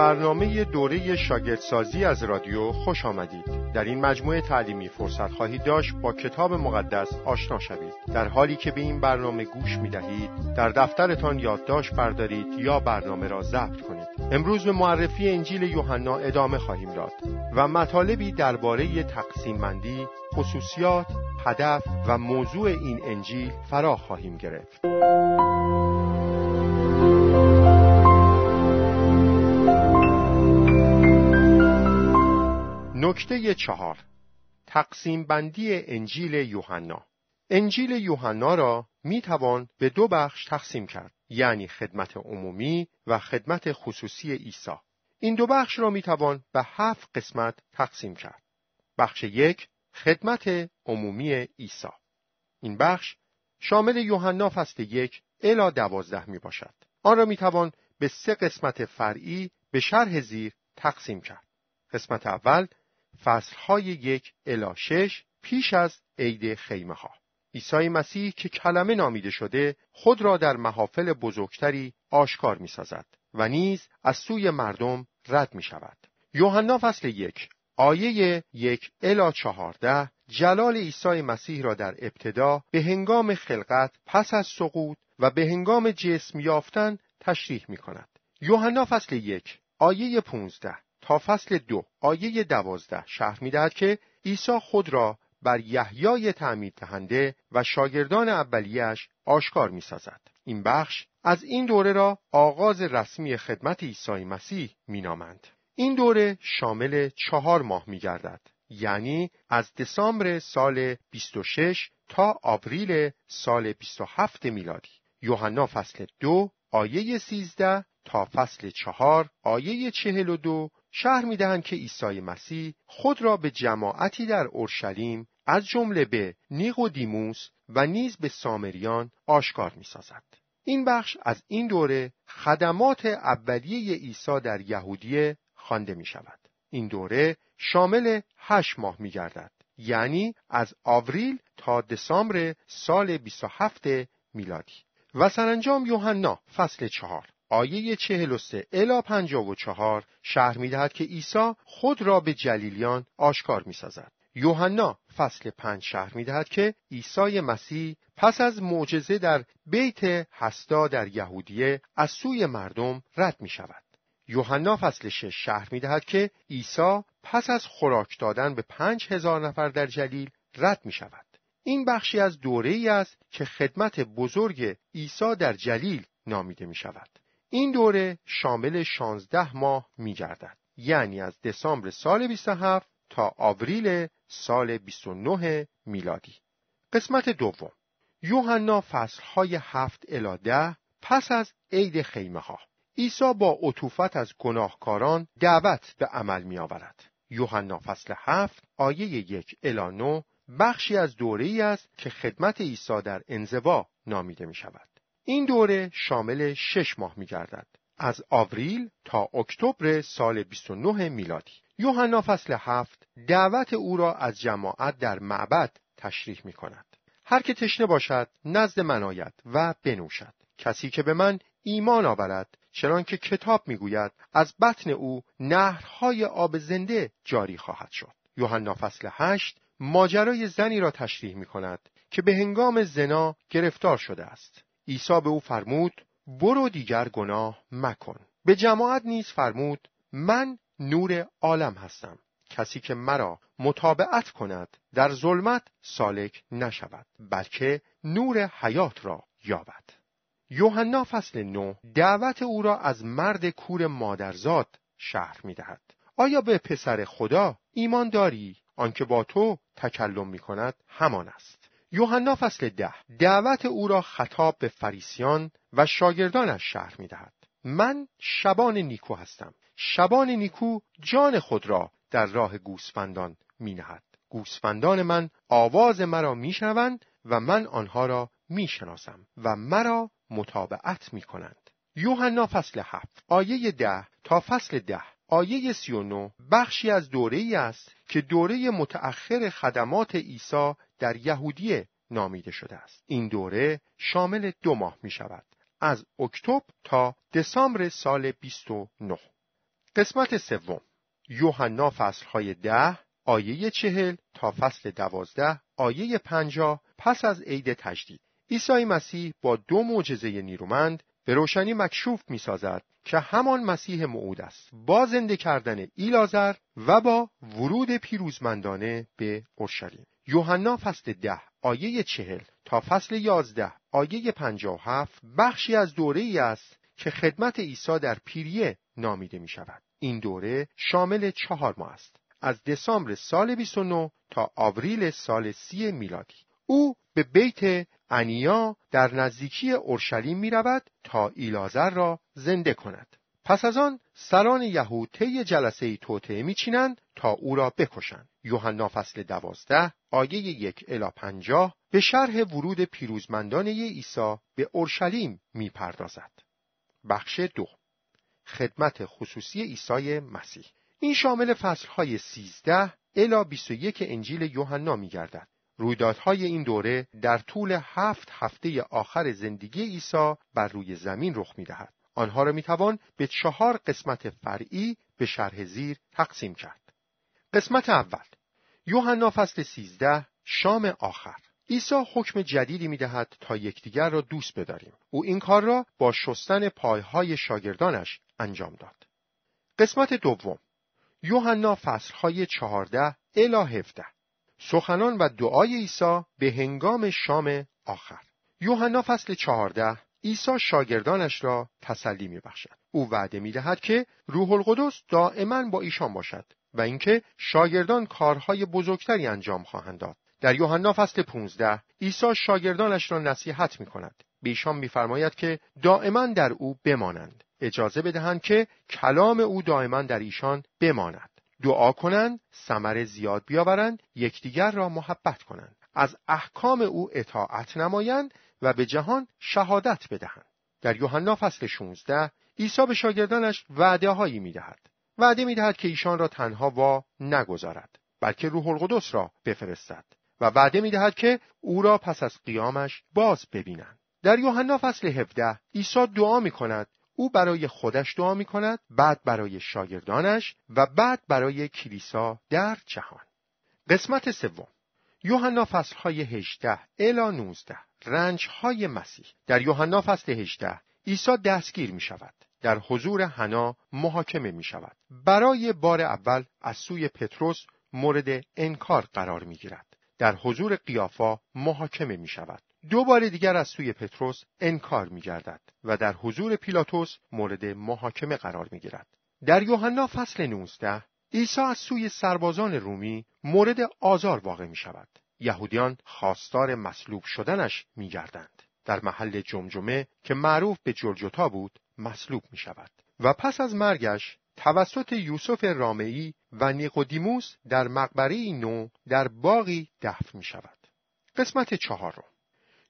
برنامه دوره شاگردسازی از رادیو خوش آمدید. در این مجموعه تعلیمی فرصت خواهید داشت با کتاب مقدس آشنا شوید. در حالی که به این برنامه گوش می دهید، در دفترتان یادداشت بردارید یا برنامه را ضبط کنید. امروز به معرفی انجیل یوحنا ادامه خواهیم داد و مطالبی درباره تقسیم بندی، خصوصیات، هدف و موضوع این انجیل فرا خواهیم گرفت. نکته چهار. تقسیم بندی انجیل یوحنا. انجیل یوحنا را می توان به دو بخش تقسیم کرد یعنی خدمت عمومی و خدمت خصوصی عیسی. این دو بخش را می توان به هفت قسمت تقسیم کرد. بخش یک خدمت عمومی عیسی. این بخش شامل یوحنا فصل یک الا دوازده می باشد آن را می توان به سه قسمت فرعی به شرح زیر تقسیم کرد. قسمت اول فصلهای یک الا شش پیش از عید خیمه ها. عیسی مسیح که کلمه نامیده شده خود را در محافل بزرگتری آشکار می سازد و نیز از سوی مردم رد می شود. یوحنا فصل یک آیه یک الا چهارده جلال عیسی مسیح را در ابتدا به هنگام خلقت پس از سقوط و به هنگام جسم یافتن تشریح می کند. یوحنا فصل یک آیه 15 تا فصل دو آیه دوازده شرح می‌دهد که عیسی خود را بر یحیای تعمید دهنده و شاگردان اولیش آشکار می سازد. این بخش از این دوره را آغاز رسمی خدمت عیسی مسیح می نامند. این دوره شامل چهار ماه می گردد. یعنی از دسامبر سال 26 تا آوریل سال 27 میلادی. یوحنا فصل دو آیه 13 تا فصل چهار آیه چهل و دو شهر می‌دهند که عیسی مسیح خود را به جماعتی در اورشلیم از جمله به نیقودیموس و نیز به سامریان آشکار می‌سازد. این بخش از این دوره خدمات اولیه عیسی در یهودیه خوانده می شود. این دوره شامل هشت ماه می گردد. یعنی از آوریل تا دسامبر سال 27 میلادی. و سرانجام یوحنا فصل چهار آیه 43 الا 54 شهر می‌دهد که عیسی خود را به جلیلیان آشکار می‌سازد. یوحنا فصل پنج شهر می‌دهد که عیسی مسیح پس از معجزه در بیت هستا در یهودیه از سوی مردم رد می شود. یوحنا فصل شش شهر می‌دهد که عیسی پس از خوراک دادن به پنج هزار نفر در جلیل رد می شود. این بخشی از دوره ای است که خدمت بزرگ عیسی در جلیل نامیده می شود. این دوره شامل 16 ماه می گردد. یعنی از دسامبر سال 27 تا آوریل سال 29 میلادی. قسمت دوم یوحنا فصلهای هفت الی ده پس از عید خیمه ها عیسی با عطوفت از گناهکاران دعوت به عمل می آورد. یوحنا فصل هفت آیه یک الی نو بخشی از دوره ای است که خدمت عیسی در انزوا نامیده می شود. این دوره شامل شش ماه می گردد. از آوریل تا اکتبر سال 29 میلادی. یوحنا فصل هفت دعوت او را از جماعت در معبد تشریح می کند. هر که تشنه باشد نزد من آید و بنوشد. کسی که به من ایمان آورد چنان که کتاب می‌گوید از بطن او نهرهای آب زنده جاری خواهد شد. یوحنا فصل هشت ماجرای زنی را تشریح می کند که به هنگام زنا گرفتار شده است. عیسی به او فرمود برو دیگر گناه مکن. به جماعت نیز فرمود من نور عالم هستم کسی که مرا مطابعت کند در ظلمت سالک نشود بلکه نور حیات را یابد. یوحنا فصل نو دعوت او را از مرد کور مادرزاد شهر می دهد. آیا به پسر خدا ایمان داری؟ آنکه با تو تکلم می کند همان است. یوحنا فصل ده دعوت او را خطاب به فریسیان و شاگردانش شرح می دهد. من شبان نیکو هستم. شبان نیکو جان خود را در راه گوسفندان می نهد. گوسفندان من آواز مرا می شنوند و من آنها را می شناسم و مرا مطابعت می کنند. یوحنا فصل هفت آیه ده تا فصل ده آیه 39 بخشی از دوره ای است که دوره متأخر خدمات عیسی در یهودیه نامیده شده است. این دوره شامل دو ماه می شود. از اکتبر تا دسامبر سال 29. قسمت سوم یوحنا فصلهای ده آیه چهل تا فصل دوازده آیه پنجاه پس از عید تجدید عیسی مسیح با دو معجزه نیرومند به روشنی مکشوف می سازد که همان مسیح موعود است با زنده کردن ایلازر و با ورود پیروزمندانه به اورشلیم یوحنا فصل ده آیه چهل تا فصل یازده آیه پنجاه هفت بخشی از دوره ای است که خدمت عیسی در پیریه نامیده می شود. این دوره شامل چهار ماه است. از دسامبر سال 29 تا آوریل سال سی میلادی. او به بیت انیا در نزدیکی اورشلیم می رود تا ایلازر را زنده کند. پس از آن سران یهود طی جلسه توطعه میچینند تا او را بکشند. یوحنا فصل دوازده آیه یک الی پنجاه به شرح ورود پیروزمندانه عیسی به اورشلیم می‌پردازد. بخش دو خدمت خصوصی عیسی مسیح این شامل فصلهای 13 الی 21 انجیل یوحنا میگردد. رویدادهای این دوره در طول هفت هفته آخر زندگی عیسی بر روی زمین رخ می‌دهد. آنها را می‌توان به چهار قسمت فرعی به شرح زیر تقسیم کرد. قسمت اول یوحنا فصل 13 شام آخر عیسی حکم جدیدی می‌دهد تا یکدیگر را دوست بداریم. او این کار را با شستن پایهای شاگردانش انجام داد. قسمت دوم یوحنا فصلهای چهارده الی هفته سخنان و دعای عیسی به هنگام شام آخر یوحنا فصل چهارده عیسی شاگردانش را تسلی میبخشد او وعده می‌دهد که روح القدس دائما با ایشان باشد و اینکه شاگردان کارهای بزرگتری انجام خواهند داد در یوحنا فصل 15 عیسی شاگردانش را نصیحت می کند. به ایشان میفرماید که دائما در او بمانند. اجازه بدهند که کلام او دائما در ایشان بماند. دعا کنند، ثمر زیاد بیاورند، یکدیگر را محبت کنند. از احکام او اطاعت نمایند و به جهان شهادت بدهند. در یوحنا فصل 16 عیسی به شاگردانش وعده هایی می دهد. وعده می دهد که ایشان را تنها وا نگذارد بلکه روح القدس را بفرستد و وعده می دهد که او را پس از قیامش باز ببینند. در یوحنا فصل 17 عیسی دعا می کند او برای خودش دعا می کند بعد برای شاگردانش و بعد برای کلیسا در جهان قسمت سوم یوحنا های 18 الی 19 های مسیح. در یوحنا فصل 18 عیسی دستگیر می شود در حضور حنا محاکمه می شود برای بار اول از سوی پتروس مورد انکار قرار می گیرد در حضور قیافا محاکمه می شود دو بار دیگر از سوی پتروس انکار می گردد و در حضور پیلاتوس مورد محاکمه قرار می گیرد. در یوحنا فصل 19 عیسی از سوی سربازان رومی مورد آزار واقع می شود. یهودیان خواستار مصلوب شدنش می گردند. در محل جمجمه که معروف به جلجتا بود مصلوب می شود. و پس از مرگش توسط یوسف رامعی و نیقودیموس در مقبره نو در باقی دفن می شود. قسمت چهارم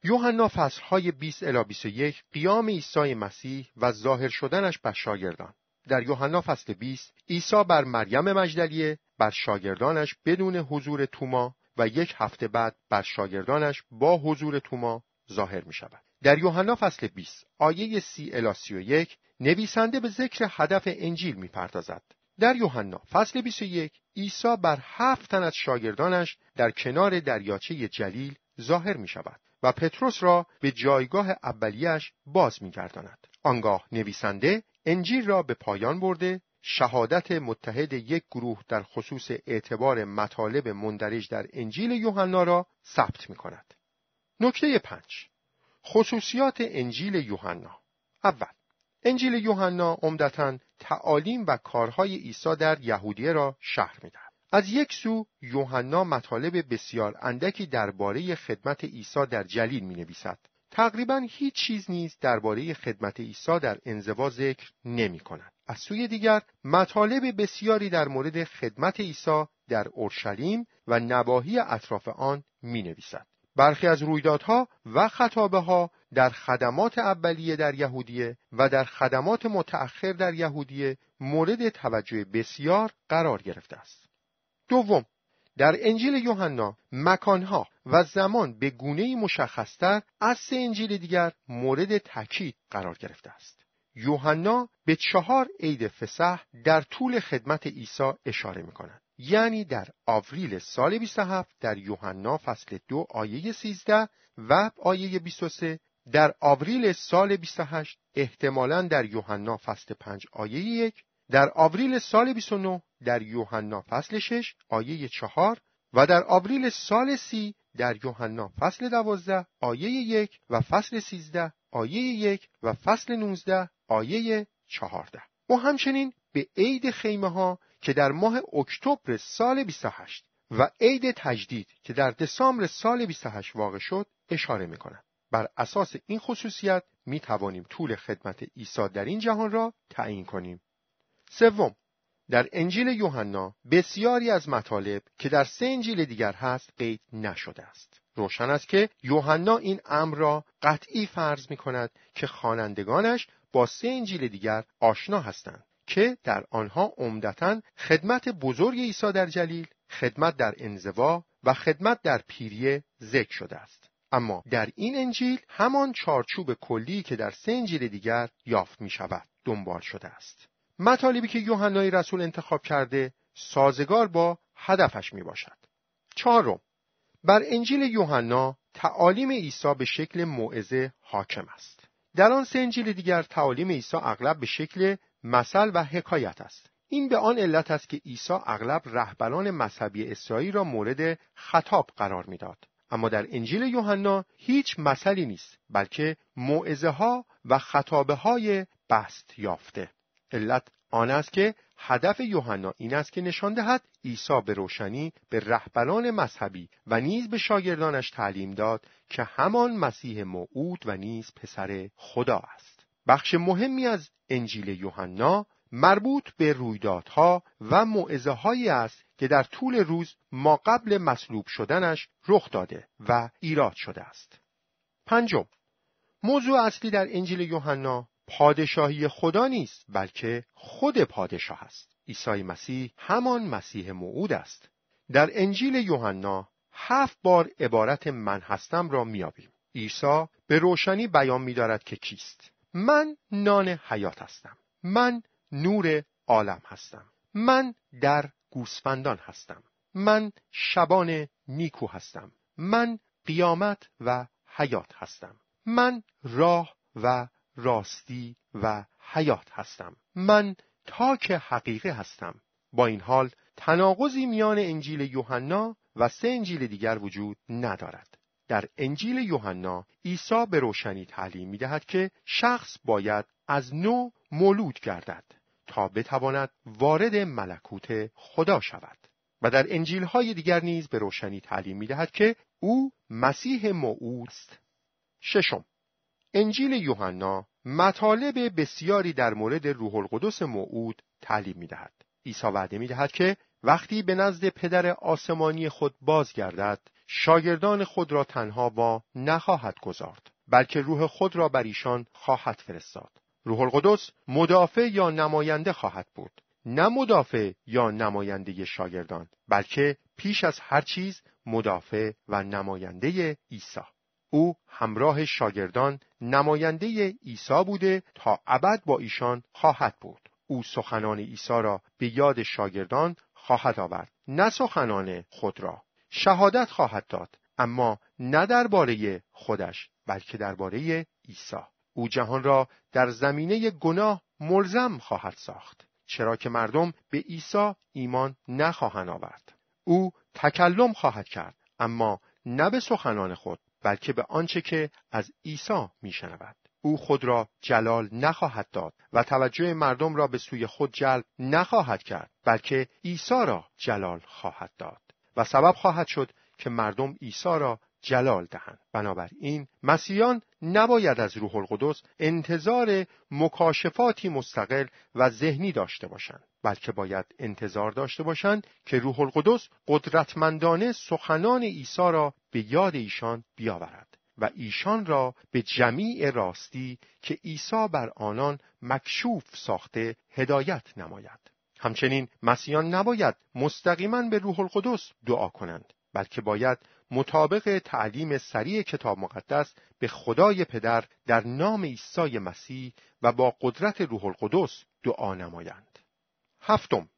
یوحنا فصلهای 20 الی 21 قیام عیسی مسیح و ظاهر شدنش بر شاگردان در یوحنا فصل 20 عیسی بر مریم مجدلیه بر شاگردانش بدون حضور توما و یک هفته بعد بر شاگردانش با حضور توما ظاهر می شود. در یوحنا فصل 20 آیه 30 الی 31 نویسنده به ذکر هدف انجیل می پردازد. در یوحنا فصل 21 عیسی بر هفت تن از شاگردانش در کنار دریاچه جلیل ظاهر می شود. و پتروس را به جایگاه اولیش باز میگرداند آنگاه نویسنده انجیل را به پایان برده شهادت متحد یک گروه در خصوص اعتبار مطالب مندرج در انجیل یوحنا را ثبت می کند. نکته پنج خصوصیات انجیل یوحنا اول انجیل یوحنا عمدتا تعالیم و کارهای عیسی در یهودیه را شهر می‌دهد از یک سو یوحنا مطالب بسیار اندکی درباره خدمت عیسی در جلیل می نویسد. تقریبا هیچ چیز نیز درباره خدمت عیسی در انزوا ذکر نمی کند. از سوی دیگر مطالب بسیاری در مورد خدمت عیسی در اورشلیم و نواحی اطراف آن می نویسد. برخی از رویدادها و خطابه ها در خدمات اولیه در یهودیه و در خدمات متأخر در یهودیه مورد توجه بسیار قرار گرفته است. دوم در انجیل یوحنا مکانها و زمان به گونه مشخصتر از سه انجیل دیگر مورد تاکید قرار گرفته است یوحنا به چهار عید فسح در طول خدمت عیسی اشاره می کند. یعنی در آوریل سال 27 در یوحنا فصل دو آیه 13 و آیه 23 در آوریل سال 28 احتمالا در یوحنا فصل 5 آیه 1 در آوریل سال 29 در یوحنا فصل 6 آیه 4 و در آوریل سال 30 در یوحنا فصل 12 آیه 1 و فصل 13 آیه 1 و فصل 19 آیه 14 و همچنین به عید خیمه ها که در ماه اکتبر سال 28 و عید تجدید که در دسامبر سال 28 واقع شد اشاره می کند. بر اساس این خصوصیت می توانیم طول خدمت عیسی در این جهان را تعیین کنیم. سوم در انجیل یوحنا بسیاری از مطالب که در سه انجیل دیگر هست قید نشده است. روشن است که یوحنا این امر را قطعی فرض می کند که خوانندگانش با سه انجیل دیگر آشنا هستند که در آنها عمدتا خدمت بزرگ عیسی در جلیل، خدمت در انزوا و خدمت در پیریه ذکر شده است. اما در این انجیل همان چارچوب کلی که در سه انجیل دیگر یافت می شود دنبال شده است. مطالبی که یوحنای رسول انتخاب کرده سازگار با هدفش می باشد. چهارم بر انجیل یوحنا تعالیم عیسی به شکل موعظه حاکم است. در آن سه انجیل دیگر تعالیم عیسی اغلب به شکل مثل و حکایت است. این به آن علت است که عیسی اغلب رهبران مذهبی اسرائیل را مورد خطاب قرار می‌داد. اما در انجیل یوحنا هیچ مثلی نیست بلکه موعظه ها و خطابه های بست یافته. علت آن است که هدف یوحنا این است که نشان دهد عیسی به روشنی به رهبران مذهبی و نیز به شاگردانش تعلیم داد که همان مسیح موعود و نیز پسر خدا است بخش مهمی از انجیل یوحنا مربوط به رویدادها و معزه هایی است که در طول روز ما قبل مصلوب شدنش رخ داده و ایراد شده است. پنجم موضوع اصلی در انجیل یوحنا پادشاهی خدا نیست بلکه خود پادشاه است. عیسی مسیح همان مسیح موعود است. در انجیل یوحنا هفت بار عبارت من هستم را میابیم عیسی به روشنی بیان میدارد که کیست. من نان حیات هستم. من نور عالم هستم. من در گوسفندان هستم. من شبان نیکو هستم. من قیامت و حیات هستم. من راه و راستی و حیات هستم. من تاک حقیقه هستم. با این حال تناقضی میان انجیل یوحنا و سه انجیل دیگر وجود ندارد. در انجیل یوحنا عیسی به روشنی تعلیم می دهد که شخص باید از نو مولود گردد تا بتواند وارد ملکوت خدا شود. و در انجیل های دیگر نیز به روشنی تعلیم می دهد که او مسیح موعود است. ششم. انجیل یوحنا مطالب بسیاری در مورد روح القدس موعود تعلیم می دهد. عیسی وعده می دهد که وقتی به نزد پدر آسمانی خود بازگردد شاگردان خود را تنها با نخواهد گذارد بلکه روح خود را بر ایشان خواهد فرستاد. روح القدس مدافع یا نماینده خواهد بود. نه مدافع یا نماینده شاگردان بلکه پیش از هر چیز مدافع و نماینده عیسی. او همراه شاگردان نماینده عیسی بوده تا ابد با ایشان خواهد بود. او سخنان عیسی را به یاد شاگردان خواهد آورد نه سخنان خود را. شهادت خواهد داد اما نه درباره خودش بلکه درباره عیسی. او جهان را در زمینه گناه ملزم خواهد ساخت چرا که مردم به عیسی ایمان نخواهند آورد. او تکلم خواهد کرد اما نه به سخنان خود بلکه به آنچه که از عیسی میشنود. او خود را جلال نخواهد داد و توجه مردم را به سوی خود جلب نخواهد کرد بلکه عیسی را جلال خواهد داد. و سبب خواهد شد که مردم عیسی را جلال دهند. بنابراین مسیحیان نباید از روح القدس انتظار مکاشفاتی مستقل و ذهنی داشته باشند بلکه باید انتظار داشته باشند که روح القدس قدرتمندانه سخنان عیسی را به یاد ایشان بیاورد و ایشان را به جمیع راستی که عیسی بر آنان مکشوف ساخته هدایت نماید. همچنین مسیحیان نباید مستقیما به روح القدس دعا کنند بلکه باید مطابق تعلیم سریع کتاب مقدس به خدای پدر در نام عیسی مسیح و با قدرت روح القدس دعا نمایند. هفتم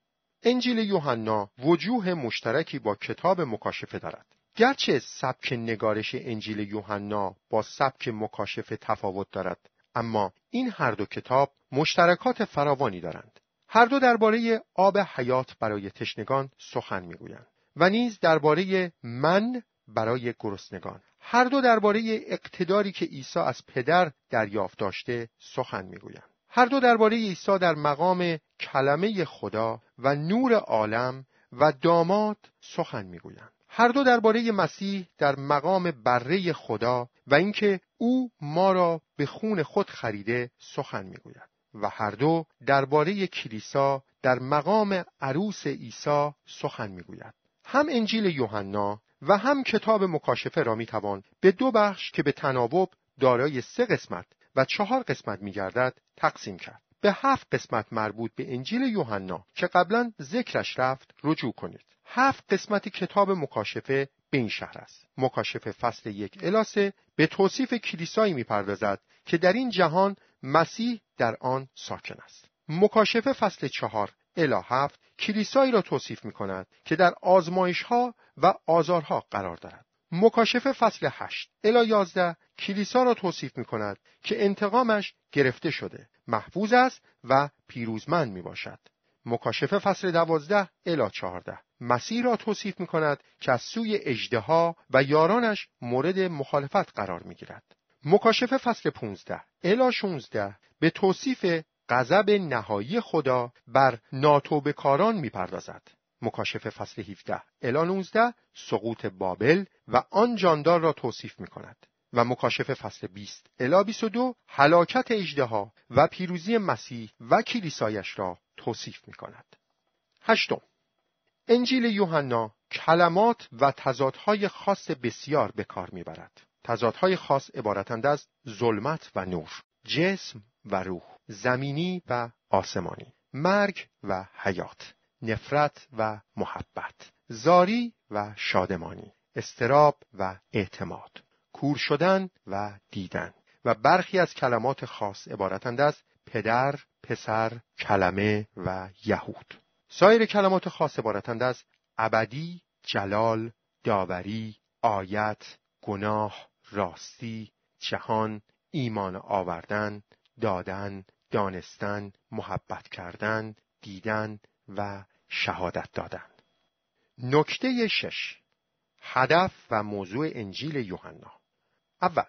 انجیل یوحنا وجوه مشترکی با کتاب مکاشفه دارد. گرچه سبک نگارش انجیل یوحنا با سبک مکاشفه تفاوت دارد اما این هر دو کتاب مشترکات فراوانی دارند هر دو درباره آب حیات برای تشنگان سخن می‌گویند و نیز درباره من برای گرسنگان. هر دو درباره اقتداری که عیسی از پدر دریافت داشته سخن می‌گویند. هر دو درباره عیسی در مقام کلمه خدا و نور عالم و داماد سخن می‌گویند. هر دو درباره مسیح در مقام بره خدا و اینکه او ما را به خون خود خریده سخن می‌گوید. و هر دو درباره کلیسا در مقام عروس عیسی سخن می‌گوید. هم انجیل یوحنا و هم کتاب مکاشفه را می‌توان به دو بخش که به تناوب دارای سه قسمت و چهار قسمت میگردد تقسیم کرد. به هفت قسمت مربوط به انجیل یوحنا که قبلا ذکرش رفت رجوع کنید. هفت قسمت کتاب مکاشفه به این شهر است. مکاشفه فصل یک الاسه به توصیف کلیسایی می‌پردازد که در این جهان مسیح در آن ساکن است. مکاشفه فصل چهار الا هفت کلیسایی را توصیف می کند که در آزمایش ها و آزارها قرار دارد مکاشفه فصل هشت الا یازده کلیسا را توصیف می کند که انتقامش گرفته شده محفوظ است و پیروزمند می باشد مکاشفه فصل دوازده الا چهارده مسیح را توصیف می کند که از سوی اجدها و یارانش مورد مخالفت قرار می گیرد. مکاشفه فصل 15 الا 16 به توصیف غضب نهایی خدا بر ناتوبکاران می پردازد. مکاشفه فصل 17 الا 19 سقوط بابل و آن جاندار را توصیف می کند. و مکاشفه فصل 20 الا 22 حلاکت اجدها و پیروزی مسیح و کلیسایش را توصیف می کند. هشتم انجیل یوحنا کلمات و تضادهای خاص بسیار به کار می‌برد. تضادهای خاص عبارتند از ظلمت و نور، جسم و روح، زمینی و آسمانی، مرگ و حیات، نفرت و محبت، زاری و شادمانی، استراب و اعتماد، کور شدن و دیدن و برخی از کلمات خاص عبارتند از پدر، پسر، کلمه و یهود. سایر کلمات خاص عبارتند از ابدی، جلال، داوری، آیت، گناه، راستی، جهان، ایمان آوردن، دادن، دانستن، محبت کردن، دیدن و شهادت دادن. نکته شش هدف و موضوع انجیل یوحنا اول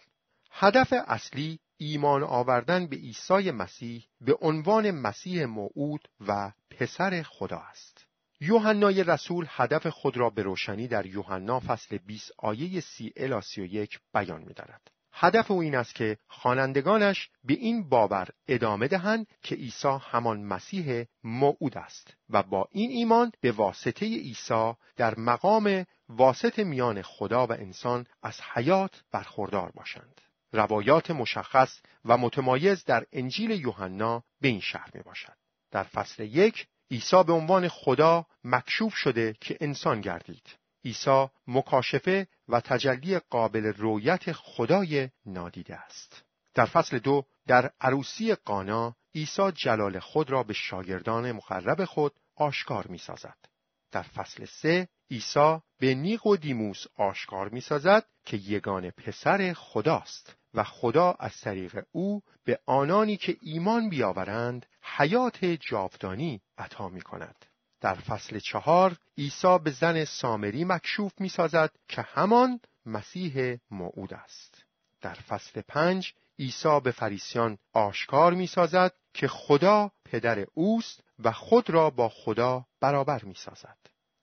هدف اصلی ایمان آوردن به عیسی مسیح به عنوان مسیح موعود و پسر خدا است. یوحنای رسول هدف خود را به روشنی در یوحنا فصل 20 آیه 30 الی 31 بیان می‌دارد. هدف او این است که خوانندگانش به این باور ادامه دهند که عیسی همان مسیح موعود است و با این ایمان به واسطه عیسی در مقام واسط میان خدا و انسان از حیات برخوردار باشند. روایات مشخص و متمایز در انجیل یوحنا به این شهر می باشد. در فصل یک عیسی به عنوان خدا مکشوف شده که انسان گردید. عیسی مکاشفه و تجلی قابل رویت خدای نادیده است. در فصل دو در عروسی قانا عیسی جلال خود را به شاگردان مقرب خود آشکار می سازد. در فصل سه عیسی به نیقودیموس آشکار می سازد که یگان پسر خداست و خدا از طریق او به آنانی که ایمان بیاورند حیات جاودانی عطا می کند. در فصل چهار عیسی به زن سامری مکشوف می سازد که همان مسیح موعود است. در فصل پنج عیسی به فریسیان آشکار می سازد که خدا پدر اوست و خود را با خدا برابر می سازد.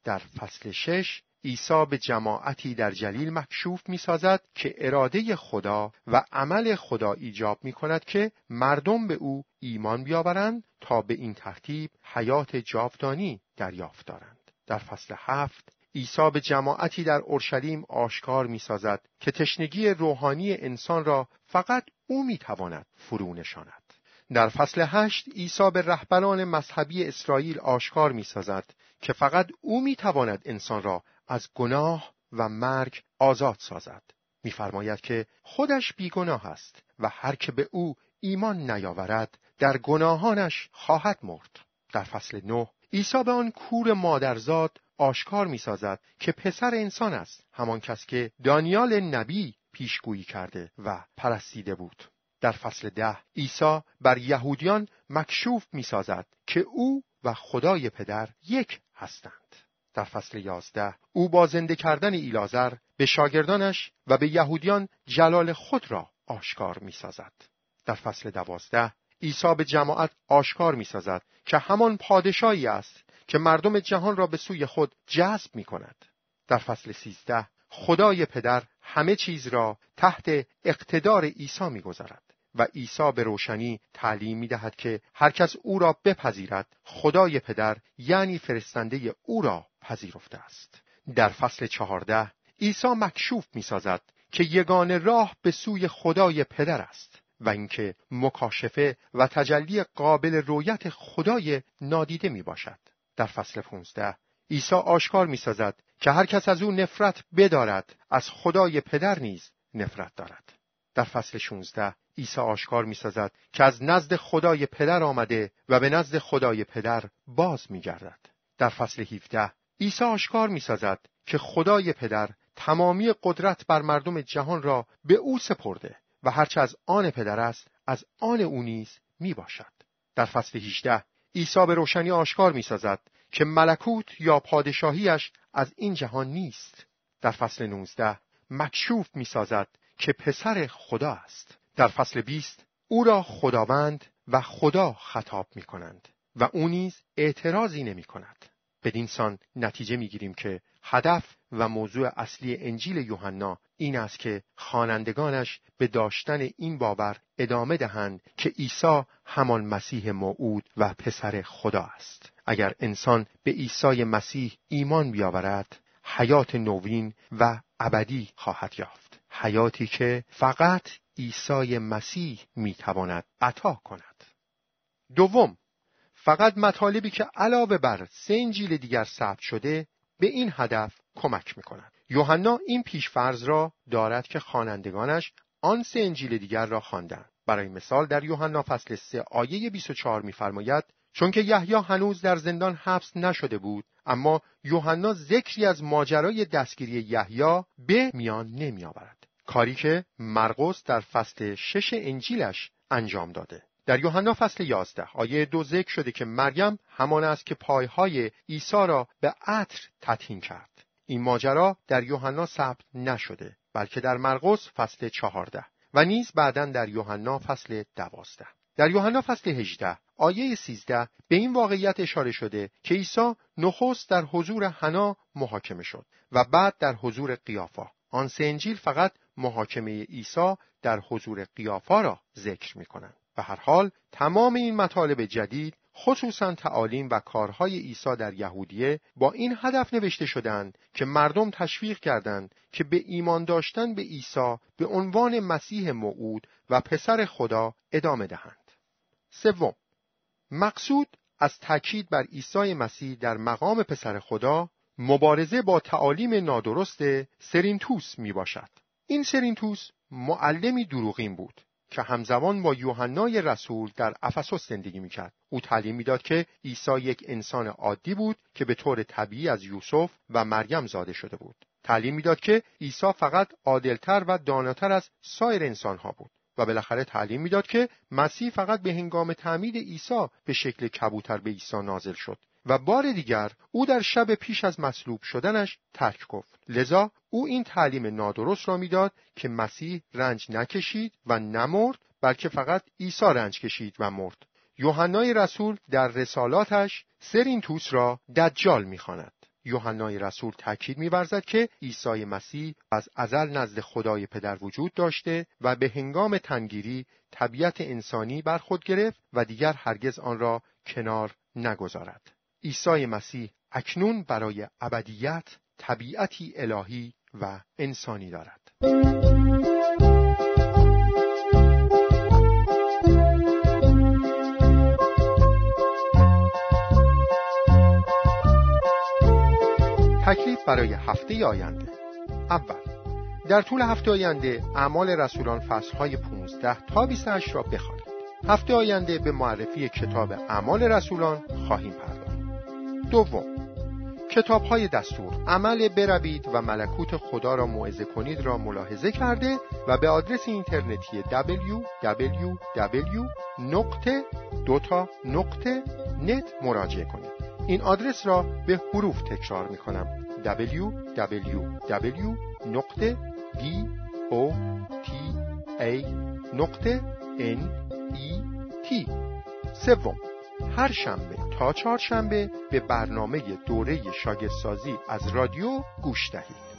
در فصل شش عیسی به جماعتی در جلیل مکشوف می سازد که اراده خدا و عمل خدا ایجاب می کند که مردم به او ایمان بیاورند تا به این ترتیب حیات جاودانی دریافت دارند. در فصل هفت عیسی به جماعتی در اورشلیم آشکار می سازد که تشنگی روحانی انسان را فقط او می تواند فرو نشاند. در فصل هشت عیسی به رهبران مذهبی اسرائیل آشکار می سازد که فقط او می تواند انسان را از گناه و مرگ آزاد سازد. میفرماید که خودش بیگناه است و هر که به او ایمان نیاورد در گناهانش خواهد مرد. در فصل نه عیسی به آن کور مادرزاد آشکار می‌سازد که پسر انسان است همان کس که دانیال نبی پیشگویی کرده و پرستیده بود. در فصل ده عیسی بر یهودیان مکشوف می‌سازد که او و خدای پدر یک هستند. در فصل یازده او با زنده کردن ایلازر به شاگردانش و به یهودیان جلال خود را آشکار می‌سازد در فصل دوازده عیسی به جماعت آشکار می‌سازد که همان پادشاهی است که مردم جهان را به سوی خود جذب می کند. در فصل سیزده خدای پدر همه چیز را تحت اقتدار عیسی می‌گذارد و عیسی به روشنی تعلیم می دهد که هر کس او را بپذیرد خدای پدر یعنی فرستنده او را پذیرفته است. در فصل چهارده عیسی مکشوف می سازد که یگان راه به سوی خدای پدر است و اینکه مکاشفه و تجلی قابل رویت خدای نادیده می باشد. در فصل 15 عیسی آشکار می سازد که هر کس از او نفرت بدارد از خدای پدر نیز نفرت دارد. در فصل 16 عیسی آشکار می سازد که از نزد خدای پدر آمده و به نزد خدای پدر باز می گردد. در فصل 17 عیسی آشکار می سازد که خدای پدر تمامی قدرت بر مردم جهان را به او سپرده و هرچه از آن پدر است از آن او نیز می باشد. در فصل 18 عیسی به روشنی آشکار می سازد که ملکوت یا پادشاهیش از این جهان نیست. در فصل 19 مکشوف می سازد که پسر خدا است. در فصل 20 او را خداوند و خدا خطاب می کنند و او نیز اعتراضی نمی کند. بدین سان نتیجه می گیریم که هدف و موضوع اصلی انجیل یوحنا این است که خوانندگانش به داشتن این باور ادامه دهند که عیسی همان مسیح موعود و پسر خدا است اگر انسان به عیسی مسیح ایمان بیاورد حیات نوین و ابدی خواهد یافت حیاتی که فقط عیسی مسیح می‌تواند عطا کند. دوم فقط مطالبی که علاوه بر سه انجیل دیگر ثبت شده به این هدف کمک می‌کنند یوحنا این پیشفرض را دارد که خوانندگانش آن سه انجیل دیگر را خواندند. برای مثال در یوحنا فصل 3 آیه 24 میفرماید چون که یحیی هنوز در زندان حبس نشده بود اما یوحنا ذکری از ماجرای دستگیری یحیی به میان نمی آورد. کاری که مرقس در فصل شش انجیلش انجام داده. در یوحنا فصل 11 آیه دو ذکر شده که مریم همان است که پایهای عیسی را به عطر تطهین کرد. این ماجرا در یوحنا ثبت نشده بلکه در مرقس فصل 14 و نیز بعدا در یوحنا فصل 12 در یوحنا فصل 18 آیه 13 به این واقعیت اشاره شده که عیسی نخست در حضور حنا محاکمه شد و بعد در حضور قیافا. آن سه انجیل فقط محاکمه عیسی در حضور قیافا را ذکر می کنند. به هر حال تمام این مطالب جدید خصوصا تعالیم و کارهای عیسی در یهودیه با این هدف نوشته شدند که مردم تشویق کردند که به ایمان داشتن به عیسی به عنوان مسیح موعود و پسر خدا ادامه دهند. سوم مقصود از تاکید بر عیسی مسیح در مقام پسر خدا مبارزه با تعالیم نادرست سرینتوس می باشد. این سرینتوس معلمی دروغین بود که همزمان با یوحنای رسول در افسوس زندگی می‌کرد. او تعلیم می‌داد که عیسی یک انسان عادی بود که به طور طبیعی از یوسف و مریم زاده شده بود. تعلیم می‌داد که عیسی فقط عادلتر و داناتر از سایر انسانها بود و بالاخره تعلیم می‌داد که مسیح فقط به هنگام تعمید عیسی به شکل کبوتر به عیسی نازل شد. و بار دیگر او در شب پیش از مصلوب شدنش ترک گفت. لذا او این تعلیم نادرست را می‌داد که مسیح رنج نکشید و نمرد بلکه فقط عیسی رنج کشید و مرد. یوحنای رسول در رسالاتش سرینتوس را دجال می‌خواند. یوحنای رسول تاکید میورزد که عیسی مسیح از ازل نزد خدای پدر وجود داشته و به هنگام تنگیری طبیعت انسانی بر خود گرفت و دیگر هرگز آن را کنار نگذارد. عیسی مسیح اکنون برای ابدیت طبیعتی الهی و انسانی دارد. تکلیف برای هفته آینده اول در طول هفته آینده اعمال رسولان فصلهای 15 تا 28 را بخوانید. هفته آینده به معرفی کتاب اعمال رسولان خواهیم پرداخت. دوم. کتاب های دستور. عمل بروید و ملکوت خدا را موعظه کنید را ملاحظه کرده و به آدرس اینترنتی www نقطه دوتا مراجعه کنید. این آدرس را به حروف تکرار می کنم www نقطه سوم. هر شنبه. چهارشنبه به برنامه دوره شاگردسازی از رادیو گوش دهید.